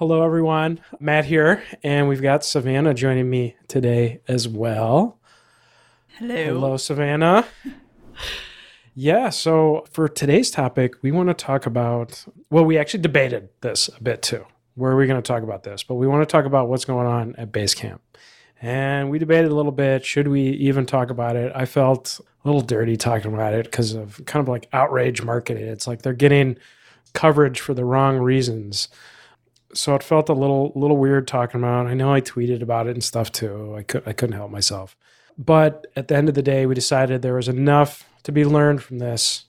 Hello, everyone. Matt here, and we've got Savannah joining me today as well. Hello. Hello, Savannah. yeah, so for today's topic, we want to talk about, well, we actually debated this a bit too. Where are we going to talk about this? But we want to talk about what's going on at Basecamp. And we debated a little bit. Should we even talk about it? I felt a little dirty talking about it because of kind of like outrage marketing. It's like they're getting coverage for the wrong reasons so it felt a little little weird talking about. I know I tweeted about it and stuff too. I could I couldn't help myself. But at the end of the day, we decided there was enough to be learned from this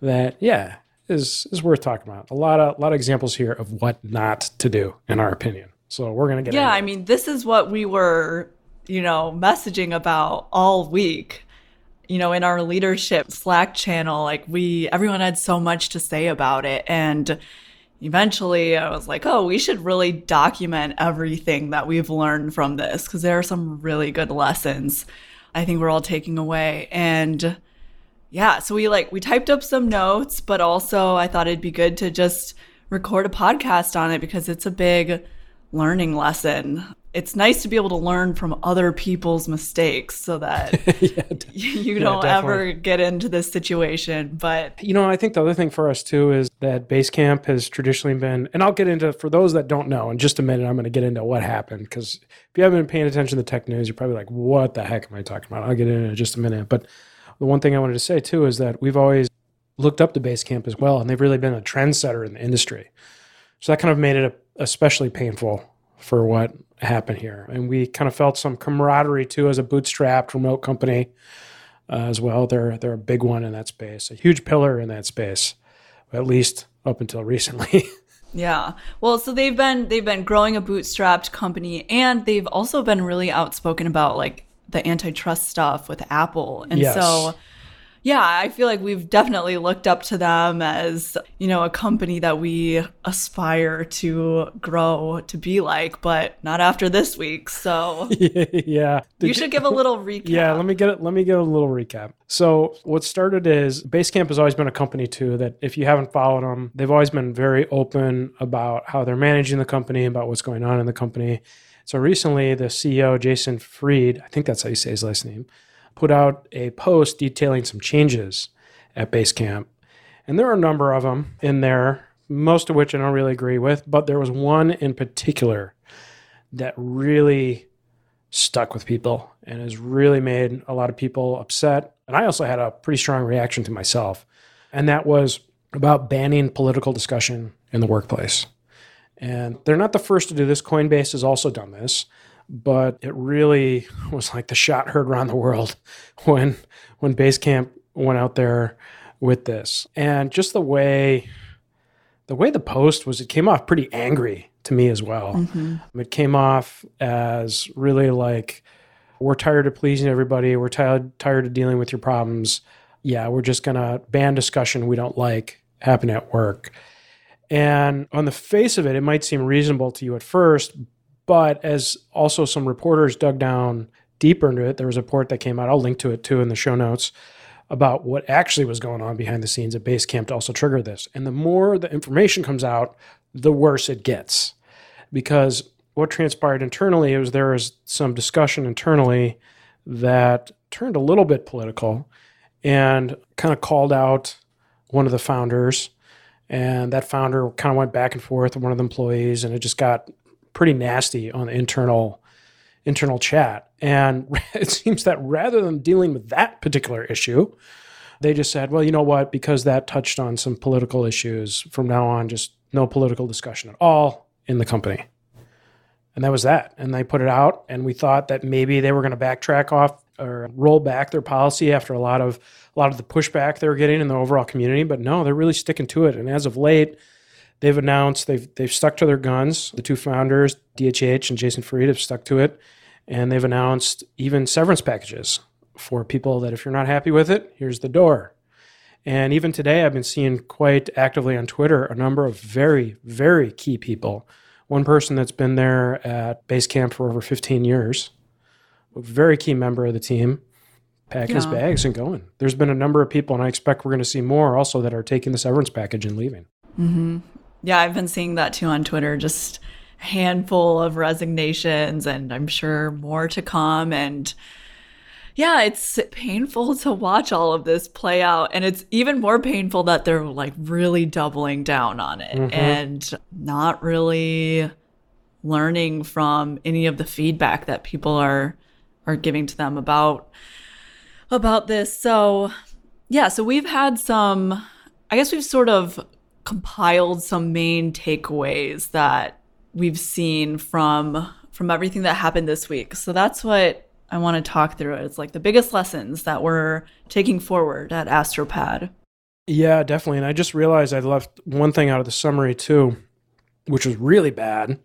that yeah is is worth talking about. A lot of a lot of examples here of what not to do in our opinion. So we're gonna get yeah. I mean, this is what we were you know messaging about all week. You know, in our leadership Slack channel, like we everyone had so much to say about it and eventually I was like, oh, we should really document everything that we've learned from this because there are some really good lessons I think we're all taking away. And yeah, so we like, we typed up some notes, but also I thought it'd be good to just record a podcast on it because it's a big learning lesson it's nice to be able to learn from other people's mistakes so that yeah, you don't yeah, ever get into this situation. But you know, I think the other thing for us too is that Basecamp has traditionally been, and I'll get into for those that don't know in just a minute. I'm going to get into what happened because if you haven't been paying attention to the tech news, you're probably like, "What the heck am I talking about?" I'll get into it in just a minute. But the one thing I wanted to say too is that we've always looked up to Basecamp as well, and they've really been a trendsetter in the industry. So that kind of made it especially painful for what happened here. And we kind of felt some camaraderie too as a bootstrapped remote company uh, as well. They're they're a big one in that space, a huge pillar in that space, at least up until recently. yeah. Well, so they've been they've been growing a bootstrapped company and they've also been really outspoken about like the antitrust stuff with Apple. And yes. so yeah, I feel like we've definitely looked up to them as, you know, a company that we aspire to grow to be like, but not after this week. So yeah, you should give a little recap. Yeah, let me get it. Let me get a little recap. So what started is Basecamp has always been a company too that if you haven't followed them, they've always been very open about how they're managing the company, about what's going on in the company. So recently, the CEO Jason Fried, I think that's how you say his last name put out a post detailing some changes at Basecamp. And there are a number of them in there, most of which I don't really agree with, but there was one in particular that really stuck with people and has really made a lot of people upset. And I also had a pretty strong reaction to myself. And that was about banning political discussion in the workplace. And they're not the first to do this. Coinbase has also done this but it really was like the shot heard around the world when when Basecamp went out there with this. And just the way the way the post was, it came off pretty angry to me as well. Mm-hmm. It came off as really like, we're tired of pleasing everybody. We're tired tired of dealing with your problems. Yeah, we're just gonna ban discussion we don't like happen at work. And on the face of it, it might seem reasonable to you at first, but as also some reporters dug down deeper into it, there was a report that came out. I'll link to it too in the show notes about what actually was going on behind the scenes at Basecamp to also trigger this. And the more the information comes out, the worse it gets. Because what transpired internally is there was some discussion internally that turned a little bit political and kind of called out one of the founders. And that founder kind of went back and forth with one of the employees, and it just got pretty nasty on the internal internal chat. And it seems that rather than dealing with that particular issue, they just said, well, you know what? Because that touched on some political issues, from now on, just no political discussion at all in the company. And that was that. And they put it out, and we thought that maybe they were going to backtrack off or roll back their policy after a lot of a lot of the pushback they were getting in the overall community. But no, they're really sticking to it. And as of late, they've announced they've they've stuck to their guns. The two founders, DHH and Jason Fried, have stuck to it, and they've announced even severance packages for people that if you're not happy with it, here's the door. And even today, I've been seeing quite actively on Twitter a number of very, very key people. One person that's been there at Basecamp for over 15 years, a very key member of the team, packing yeah. his bags and going. There's been a number of people, and I expect we're going to see more also that are taking the severance package and leaving. Mm-hmm. Yeah, I've been seeing that too on Twitter. Just a handful of resignations, and I'm sure more to come. And yeah, it's painful to watch all of this play out. And it's even more painful that they're like really doubling down on it mm-hmm. and not really learning from any of the feedback that people are are giving to them about about this. So, yeah, so we've had some I guess we've sort of compiled some main takeaways that we've seen from from everything that happened this week. So that's what I want to talk through. It's like the biggest lessons that we're taking forward at Astropad. Yeah, definitely. And I just realized I left one thing out of the summary too, which was really bad,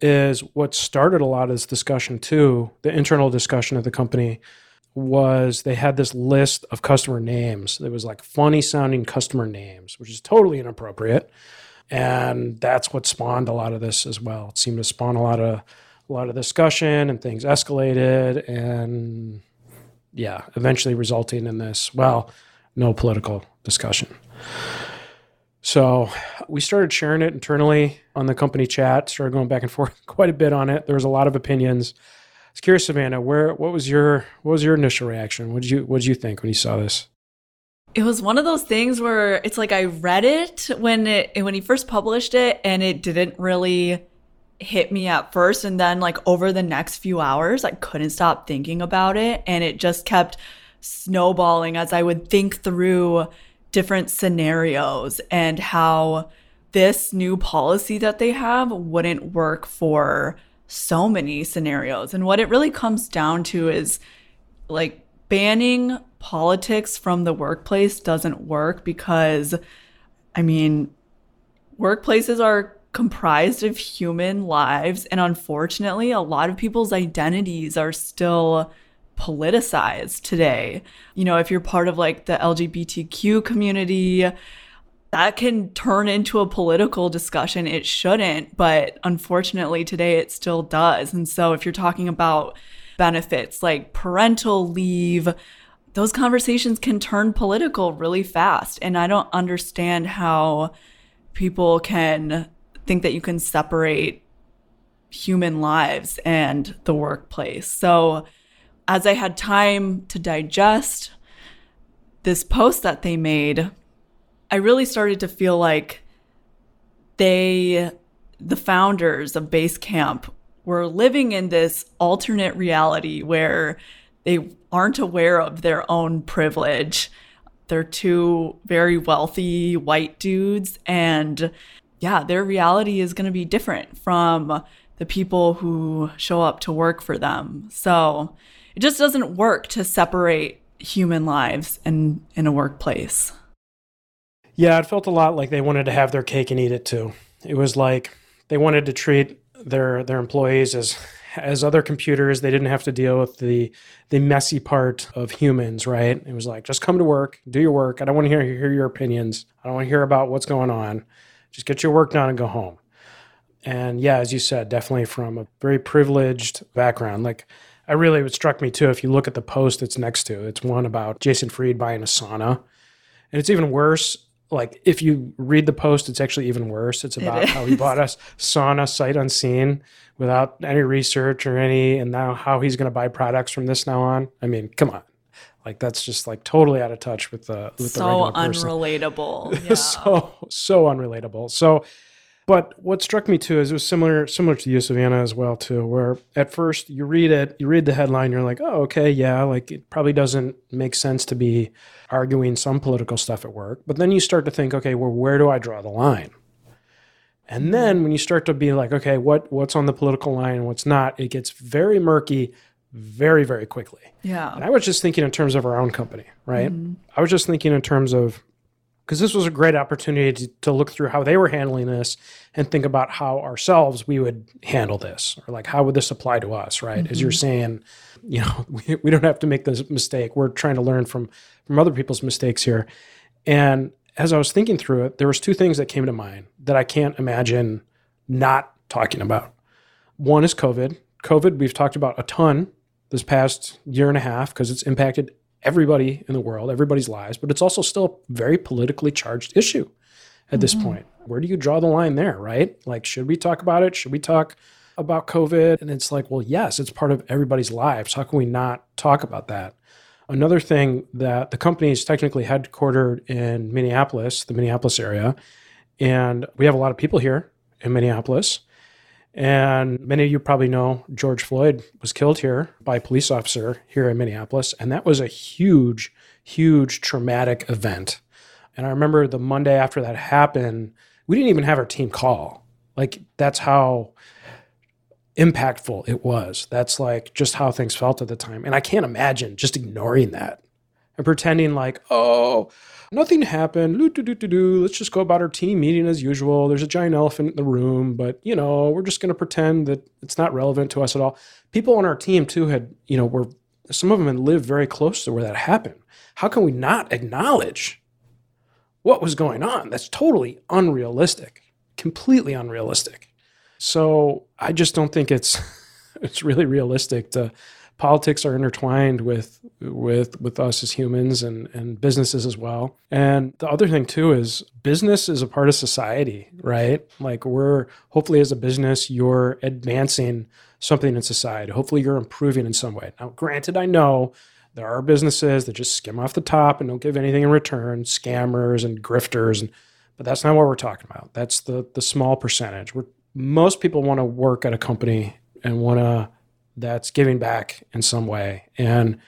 is what started a lot of this discussion too, the internal discussion of the company was they had this list of customer names. It was like funny sounding customer names, which is totally inappropriate. And that's what spawned a lot of this as well. It seemed to spawn a lot of a lot of discussion and things escalated and yeah, eventually resulting in this, well, no political discussion. So we started sharing it internally on the company chat, started going back and forth quite a bit on it. There was a lot of opinions. I was curious, Savannah, where what was your what was your initial reaction? What did you what did you think when you saw this? It was one of those things where it's like I read it when it when he first published it and it didn't really hit me at first and then like over the next few hours I couldn't stop thinking about it and it just kept snowballing as I would think through different scenarios and how this new policy that they have wouldn't work for so many scenarios. And what it really comes down to is like banning politics from the workplace doesn't work because, I mean, workplaces are comprised of human lives. And unfortunately, a lot of people's identities are still politicized today. You know, if you're part of like the LGBTQ community, that can turn into a political discussion. It shouldn't, but unfortunately today it still does. And so if you're talking about benefits like parental leave, those conversations can turn political really fast. And I don't understand how people can think that you can separate human lives and the workplace. So as I had time to digest this post that they made, I really started to feel like they, the founders of Basecamp, were living in this alternate reality where they aren't aware of their own privilege. They're two very wealthy white dudes, and yeah, their reality is going to be different from the people who show up to work for them. So it just doesn't work to separate human lives in, in a workplace. Yeah, it felt a lot like they wanted to have their cake and eat it too. It was like they wanted to treat their their employees as as other computers. They didn't have to deal with the the messy part of humans, right? It was like just come to work, do your work. I don't want to hear hear your opinions. I don't want to hear about what's going on. Just get your work done and go home. And yeah, as you said, definitely from a very privileged background. Like I really, it struck me too. If you look at the post it's next to, it's one about Jason Fried buying a sauna, and it's even worse like if you read the post, it's actually even worse. It's about it how he bought us sauna sight unseen without any research or any, and now how he's going to buy products from this now on. I mean, come on, like that's just like totally out of touch with the with so the regular person. unrelatable. Yeah. so so unrelatable. So but what struck me too is it was similar similar to you, Savannah, as well too. Where at first you read it, you read the headline, you're like, oh, okay, yeah, like it probably doesn't make sense to be arguing some political stuff at work. But then you start to think, okay, well, where do I draw the line? And then when you start to be like, okay, what what's on the political line and what's not, it gets very murky very very quickly. Yeah. And I was just thinking in terms of our own company, right? Mm-hmm. I was just thinking in terms of because this was a great opportunity to, to, look through how they were handling this and think about how ourselves we would handle this or like how would this apply to us right mm-hmm. as you're mm-hmm. saying you know we, we don't have to make this mistake we're trying to learn from from other people's mistakes here and as i was thinking through it there was two things that came to mind that i can't imagine not talking about one is covid covid we've talked about a ton this past year and a half because it's impacted everybody in the world, everybody's lives, but it's also still a very politically charged issue. at this mm-hmm. point. Where do you draw the line there, right? Like, should we talk about it? Should we talk about COVID? And it's like, well, yes, it's part of everybody's lives. How can we not talk about that? Another thing that the company is technically headquartered in Minneapolis, the Minneapolis area, and we have a lot of people here in Minneapolis. And many of you probably know George Floyd was killed here by a police officer here in Minneapolis. And that was a huge, huge traumatic event. And I remember the Monday after that happened, we didn't even have our team call. Like, that's how impactful it was. That's like just how things felt at the time. And I can't imagine just ignoring that and pretending like, oh, nothing happened. Let's just go about our team meeting as usual. There's a giant elephant in the room, but you know, we're just going to pretend that it's not relevant to us at all. People on our team too had, you know, were some of them had lived very close to where that happened. How can we not acknowledge what was going on? That's totally unrealistic, completely unrealistic. So I just don't think it's it's really realistic to politics are intertwined with with with us as humans and and businesses as well. And the other thing too is business is a part of society, right? Like we're hopefully as a business you're advancing something in society. Hopefully you're improving in some way. Now granted I know there are businesses that just skim off the top and don't give anything in return, scammers and grifters and but that's not what we're talking about. That's the the small percentage. We're most people want to work at a company and want to that's giving back in some way. And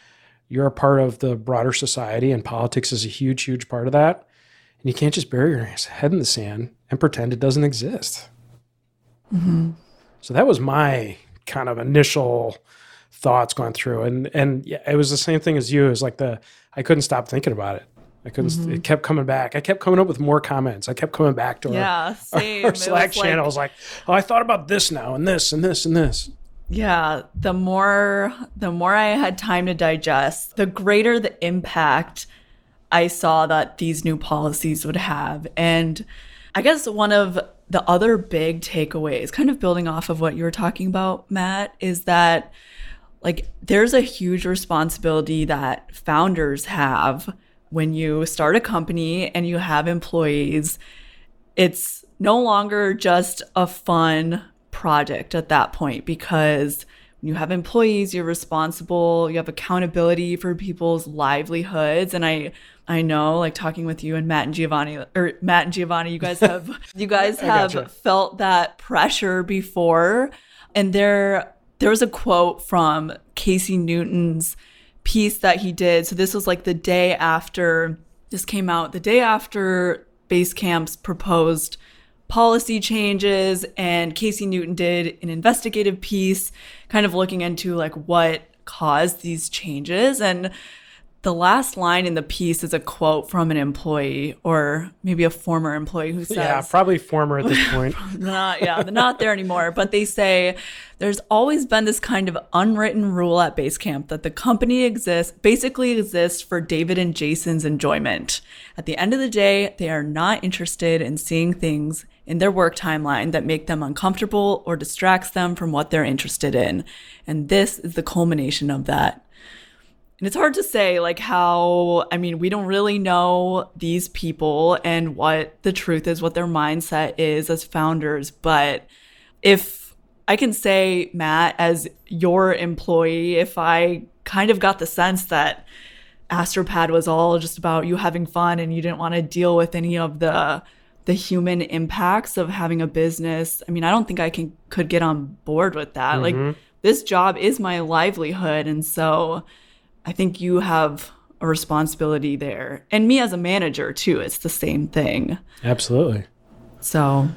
you're a part of the broader society, and politics is a huge, huge part of that. And you can't just bury your head in the sand and pretend it doesn't exist. Mm-hmm. So that was my kind of initial thoughts going through, and and yeah, it was the same thing as you. It was like the I couldn't stop thinking about it. I couldn't. Mm-hmm. It kept coming back. I kept coming up with more comments. I kept coming back to yeah, our, our, our Slack channel. Like, I was like, "Oh, I thought about this now, and this, and this, and this." Yeah, the more the more I had time to digest, the greater the impact I saw that these new policies would have. And I guess one of the other big takeaways, kind of building off of what you were talking about, Matt, is that like there's a huge responsibility that founders have when you start a company and you have employees. It's no longer just a fun project at that point because when you have employees, you're responsible, you have accountability for people's livelihoods. And I I know, like talking with you and Matt and Giovanni or Matt and Giovanni, you guys have you guys have felt that pressure before. And there there was a quote from Casey Newton's piece that he did. So this was like the day after this came out, the day after Basecamp's proposed policy changes and Casey Newton did an investigative piece kind of looking into like what caused these changes. And the last line in the piece is a quote from an employee or maybe a former employee who says yeah probably former at this point. Not yeah they're not there anymore. But they say there's always been this kind of unwritten rule at basecamp that the company exists basically exists for david and jason's enjoyment. At the end of the day they are not interested in seeing things in their work timeline that make them uncomfortable or distracts them from what they're interested in and this is the culmination of that and it's hard to say, like, how, I mean, we don't really know these people and what the truth is, what their mindset is as founders. But if I can say, Matt, as your employee, if I kind of got the sense that Astropad was all just about you having fun and you didn't want to deal with any of the the human impacts of having a business. I mean, I don't think I can could get on board with that. Mm-hmm. Like this job is my livelihood and so I think you have a responsibility there. And me as a manager too, it's the same thing. Absolutely. So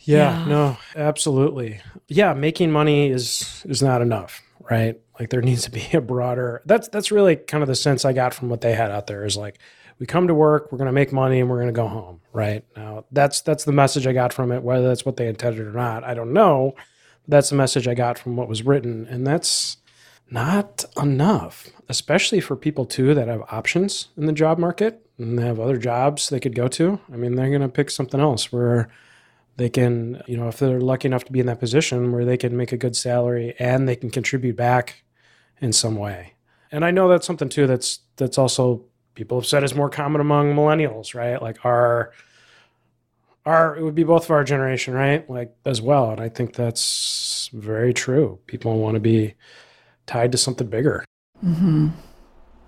yeah, yeah, no, absolutely. Yeah, making money is is not enough, right? Like there needs to be a broader that's that's really kind of the sense I got from what they had out there is like we come to work, we're going to make money and we're going to go home, right? Now, that's that's the message I got from it whether that's what they intended or not, I don't know. But That's the message I got from what was written and that's not enough, especially for people too that have options in the job market and they have other jobs they could go to. I mean, they're going to pick something else where they can, you know, if they're lucky enough to be in that position where they can make a good salary and they can contribute back in some way. And I know that's something too that's that's also people have said is more common among millennials, right? Like our our it would be both of our generation, right? Like as well. And I think that's very true. People want to be tied to something bigger. Mm-hmm.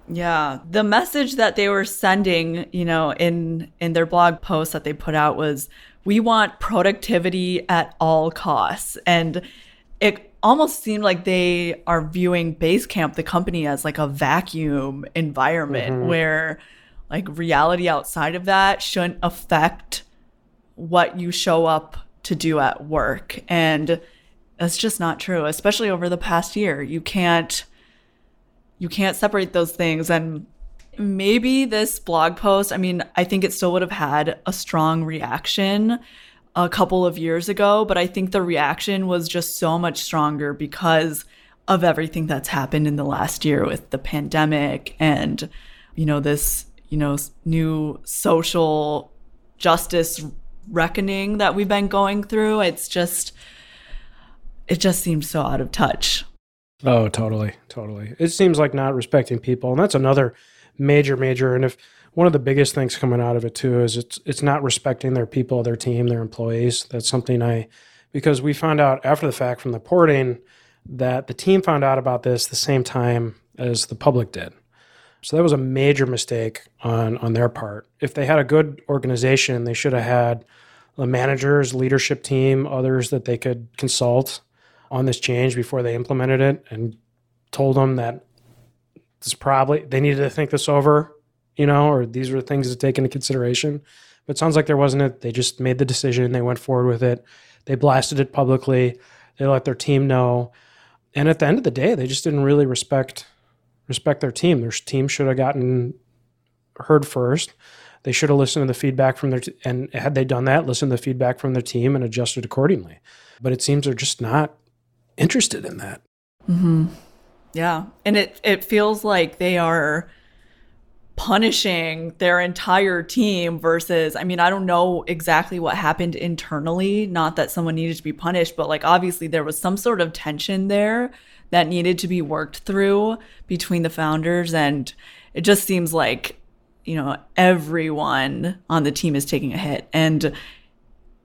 Yeah, the message that they were sending, you know, in in their blog post that they put out was, "We want productivity at all costs," and it almost seemed like they are viewing Basecamp, the company, as like a vacuum environment mm-hmm. where, like, reality outside of that shouldn't affect what you show up to do at work, and that's just not true. Especially over the past year, you can't you can't separate those things. And maybe this blog post, I mean, I think it still would have had a strong reaction a couple of years ago, but I think the reaction was just so much stronger because of everything that's happened in the last year with the pandemic and, you know, this, you know, new social justice reckoning that we've been going through. It's just, it just seems so out of touch. Oh, totally, totally. It seems like not respecting people, and that's another major, major. And if one of the biggest things coming out of it too is it's it's not respecting their people, their team, their employees. That's something I because we found out after the fact from the porting that the team found out about this the same time as the public did. So that was a major mistake on on their part. If they had a good organization, they should have had the managers, leadership team, others that they could consult on this change before they implemented it and told them that this probably they needed to think this over, you know, or these were things to take into consideration. But sounds like there wasn't it. They just made the decision. They went forward with it. They blasted it publicly. They let their team know. And at the end of the day, they just didn't really respect respect their team. Their team should have gotten heard first. They should have listened to the feedback from their t- and had they done that, listened to the feedback from their team and adjusted accordingly. But it seems they're just not interested in that. Mm-hmm. Yeah, and it it feels like they are punishing their entire team versus I mean I don't know exactly what happened internally not that someone needed to be punished but like obviously there was some sort of tension there that needed to be worked through between the founders and it just seems like you know everyone on the team is taking a hit and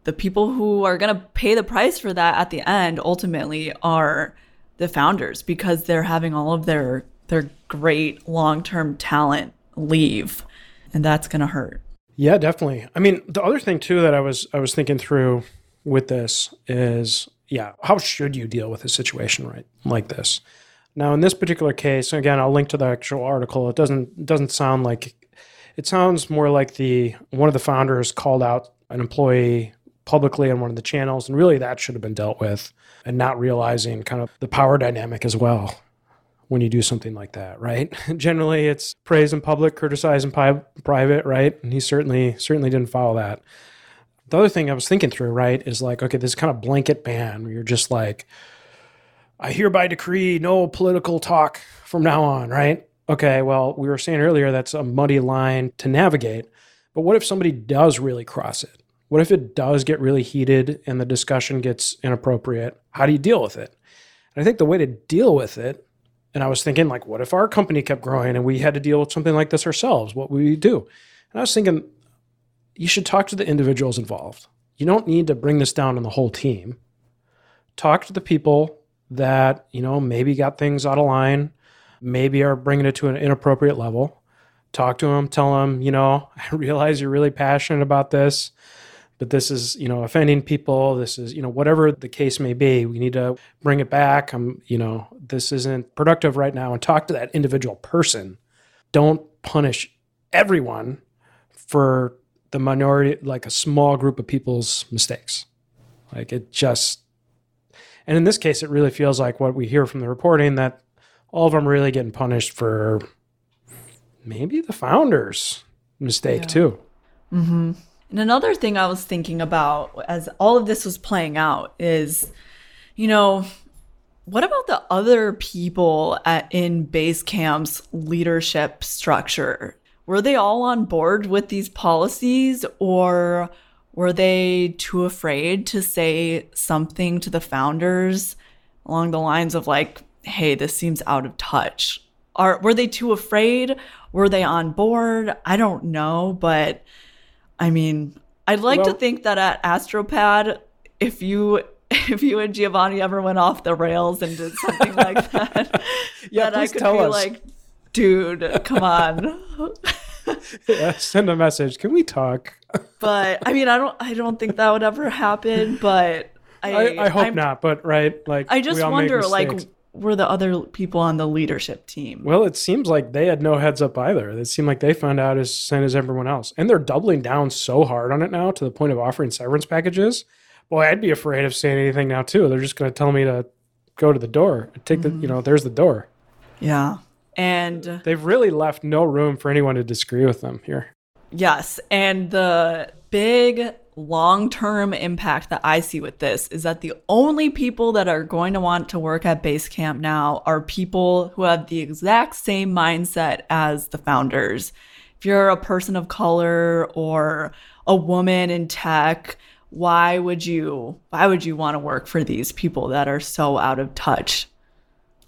the people who are going to pay the price for that at the end ultimately are the founders because they're having all of their their great long-term talent leave and that's going to hurt. Yeah, definitely. I mean, the other thing too that I was I was thinking through with this is yeah, how should you deal with a situation right like this? Now, in this particular case, again, I'll link to the actual article. It doesn't doesn't sound like it sounds more like the one of the founders called out an employee publicly on one of the channels. And really, that should have been dealt with and not realizing kind of the power dynamic as well when you do something like that, right? Generally, it's praise in public, criticize in pi- private, right? And he certainly certainly didn't follow that. The other thing I was thinking through, right, is like, okay, this kind of blanket ban where you're just like, I hereby decree no political talk from now on, right? Okay, well, we were saying earlier that's a muddy line to navigate. But what if somebody does really cross it? What if it does get really heated and the discussion gets inappropriate? How do you deal with it? And I think the way to deal with it, and I was thinking, like, what if our company kept growing and we had to deal with something like this ourselves? What would we do? And I was thinking, you should talk to the individuals involved. You don't need to bring this down on the whole team. Talk to the people that, you know, maybe got things out of line, maybe are bringing it to an inappropriate level. Talk to them, tell them, you know, I realize you're really passionate about this but this is you know offending people this is you know whatever the case may be we need to bring it back i'm you know this isn't productive right now and talk to that individual person don't punish everyone for the minority like a small group of people's mistakes like it just and in this case it really feels like what we hear from the reporting that all of them are really getting punished for maybe the founders mistake yeah. too mm-hmm. And another thing I was thinking about as all of this was playing out is, you know, what about the other people at in Basecamp's leadership structure? Were they all on board with these policies or were they too afraid to say something to the founders along the lines of like, hey, this seems out of touch? Are were they too afraid? Were they on board? I don't know, but I mean, I'd like to think that at Astropad, if you if you and Giovanni ever went off the rails and did something like that, Yeah, that I could tell be us. like, dude, come on. Yeah, send a message. Can we talk? but I mean, I don't I don't think that would ever happen. But I I, I hope I'm- not, but right, like I just wonder, like, were the other people on the leadership team? Well, it seems like they had no heads up either. It seemed like they found out as soon as everyone else, and they're doubling down so hard on it now to the point of offering severance packages. Boy, I'd be afraid of saying anything now too. They're just going to tell me to go to the door, take the, Mm-hmm. you know, there's the door. yeah, and They've really left no room for anyone to disagree with them here. Yes. And the big long term impact that I see with this is that the only people that are going to want to work at Basecamp now are people who have the exact same mindset as the founders. If you're a person of color or a woman in tech, why would you why would you want to work for these people that are so out of touch?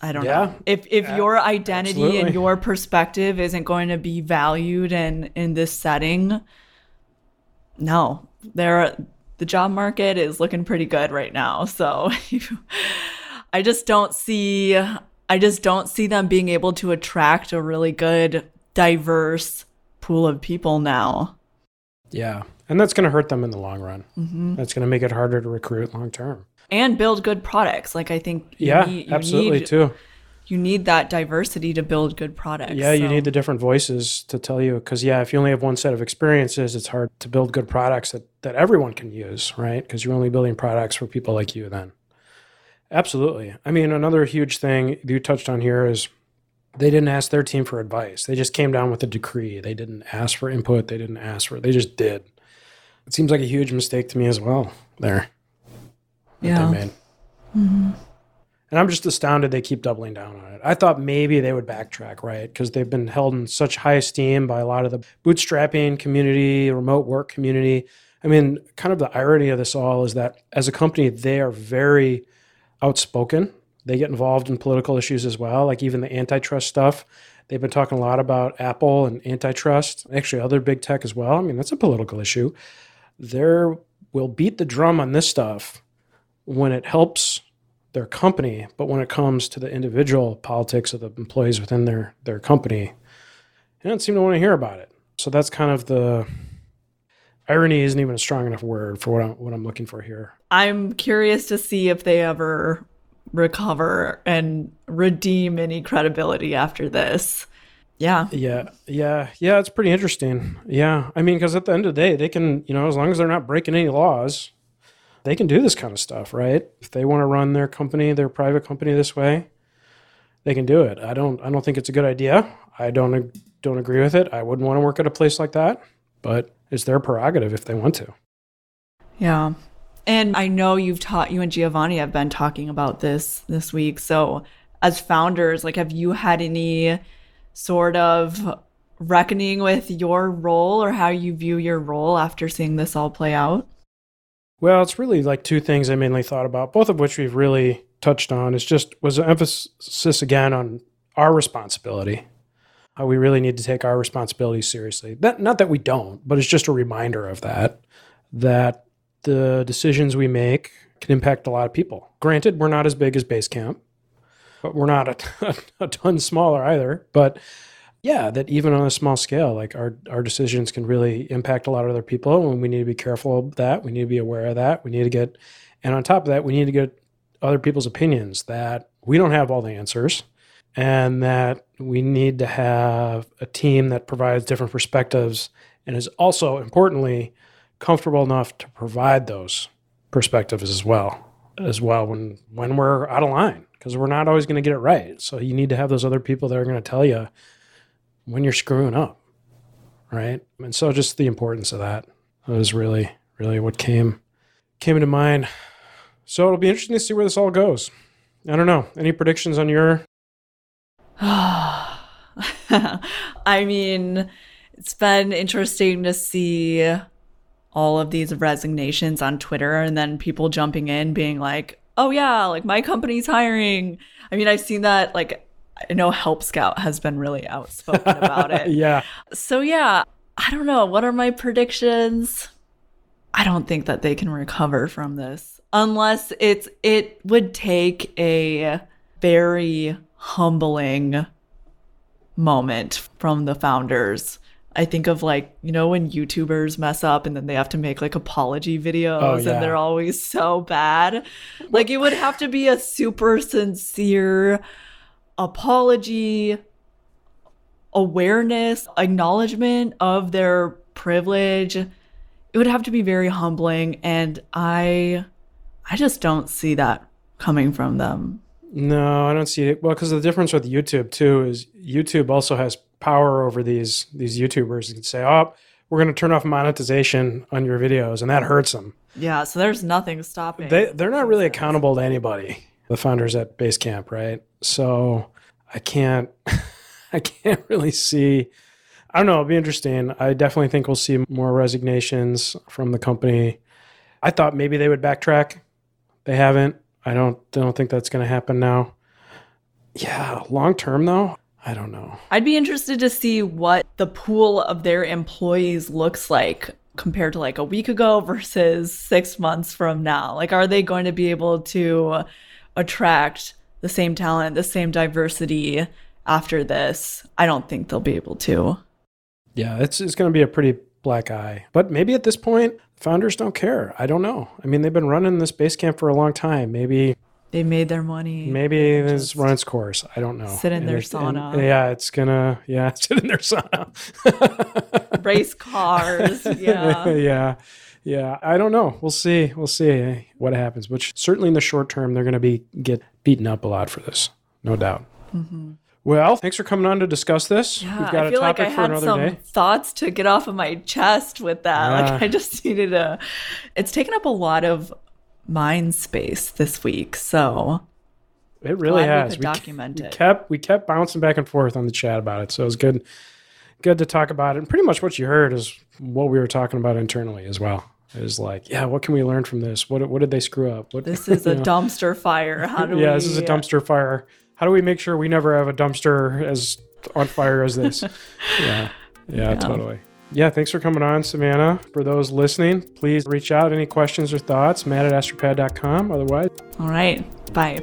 I don't Yeah. know. If if A- your identity and your perspective isn't going to be valued in in this setting, no. There the job market is looking pretty good right now. So I just don't see I just don't see them being able to attract a really good diverse pool of people now. Yeah, and that's going to hurt them in the long run. Mm-hmm. That's going to make it harder to recruit long term. And build good products. Like I think you Yeah, need, absolutely need, too. You need that diversity to build good products. Yeah, you need the different voices to tell you because yeah, if you only have one set of experiences, it's hard to build good products that that everyone can use, right? Because you're only building products for people like you then. Absolutely. I mean, another huge thing you touched on here is they didn't ask their team for advice. They just came down with a decree. They didn't ask for input. They didn't ask for. it. They just did. It seems like a huge mistake to me as well. There, Yeah. they made. And I'm just astounded they keep doubling down on it. I thought maybe they would backtrack, right? Because they've been held in such high esteem by a lot of the bootstrapping community, remote work community. I mean, kind of the irony of this all is that as a company, they are very outspoken. They get involved in political issues as well, like even the antitrust stuff. They've been talking a lot about Apple and antitrust, actually, other big tech as well. I mean, that's a political issue. They will beat the drum on this stuff when it helps their company, but when it comes to the individual politics of the employees within their their company, they don't seem to want to hear about it. So that's kind of the irony isn't even a strong enough word for what I'm what I'm looking for here. I'm curious to see if they ever recover and redeem any credibility after this. Yeah. Yeah, yeah, yeah. It's pretty interesting. Yeah, I mean, because at the end of the day, they can, you know, as long as they're not breaking any laws, they can do this kind of stuff, right? If they want to run their company, their private company this way, they can do it. I don't, I don't think it's a good idea. I don't, don't agree with it. I wouldn't want to work at a place like that, but it's their prerogative if they want to. Yeah. And I know you've taught you and Giovanni have been talking about this this week. So as founders, like have you had any sort of reckoning with your role or how you view your role after seeing this all play out? Well, it's really like two things I mainly thought about, both of which we've really touched on. Is just was an emphasis again on our responsibility. We really need to take our responsibility seriously. That not that we don't, but it's just a reminder of that. That the decisions we make can impact a lot of people. Granted, we're not as big as Basecamp, but we're not a ton, ton smaller either. But yeah, that even on a small scale, like our our decisions can really impact a lot of other people, and we need to be careful of that. We need to be aware of that. We need to get, and on top of that, we need to get other people's opinions. That we don't have all the answers, and that we need to have a team that provides different perspectives and is also importantly comfortable enough to provide those perspectives as well as well when when we're out of line because we're not always going to get it right. So you need to have those other people that are going to tell you when you're screwing up right? And so just the importance of that was really really what came came into mind. So it'll be interesting to see where this all goes. I don't know. Any predictions on your I mean, it's been interesting to see all of these resignations on Twitter and then people jumping in being like, oh, yeah, like my company's hiring. I mean, I've seen that, like, I know Help Scout has been really outspoken about it. yeah So, yeah, I don't know. What are my predictions? I don't think that they can recover from this unless it's it would take a very humbling moment from the founders. I think of like, you know, when YouTubers mess up and then they have to make like apology videos Oh, yeah. and they're always so bad. Like it would have to be a super sincere apology, awareness, acknowledgement of their privilege. It would have to be very humbling and I I just don't see that coming from them. No, I don't see it. Well, because the difference with YouTube too is YouTube also has power over these these YouTubers. and say, "Oh, we're going to turn off monetization on your videos," and that hurts them. Yeah, so there's nothing stopping. They they're not really accountable to anybody. The founders at Basecamp, right? So I can't I can't really see. I don't know. It'll be interesting. I definitely think we'll see more resignations from the company. I thought maybe they would backtrack. They haven't. I don't don't think that's going to happen now. Yeah, long term though, I don't know. I'd be interested to see what the pool of their employees looks like compared to like a week ago versus six months from now. Like, are they going to be able to attract the same talent, the same diversity after this? I don't think they'll be able to. Yeah, it's it's going to be a pretty black eye. But maybe at this point, founders don't care. I don't know. I mean, they've been running this base camp for a long time. Maybe They made their money. maybe it's just run its course. I don't know. sit in And their it- and- sauna. yeah, it's gonna yeah sit in their sauna. race cars. Yeah. yeah. Yeah, I don't know. We'll see. We'll see eh, what happens. But certainly in the short term, they're going to be get beaten up a lot for this, no doubt. Mm-hmm. Well, thanks for coming on to discuss this. Yeah, We've got I feel a like I for had some day. thoughts to get off of my chest with that. Like I just needed a it's taken up a lot of mind space this week. So It really we has. could ke- document we it. kept we kept bouncing back and forth on the chat about it, so it was good. Good to talk about it. And pretty much what you heard is what we were talking about internally as well. It was like, yeah, what can we learn from this? What what did they screw up? What, this is a know? dumpster fire. How do we yeah, this is a uh, dumpster fire. How do we make sure we never have a dumpster as on fire as this? yeah, yeah, totally. Yeah, thanks for coming on, Savannah. For those listening, please reach out. Any questions or thoughts, matt at astropad.com. Otherwise, All right. Bye.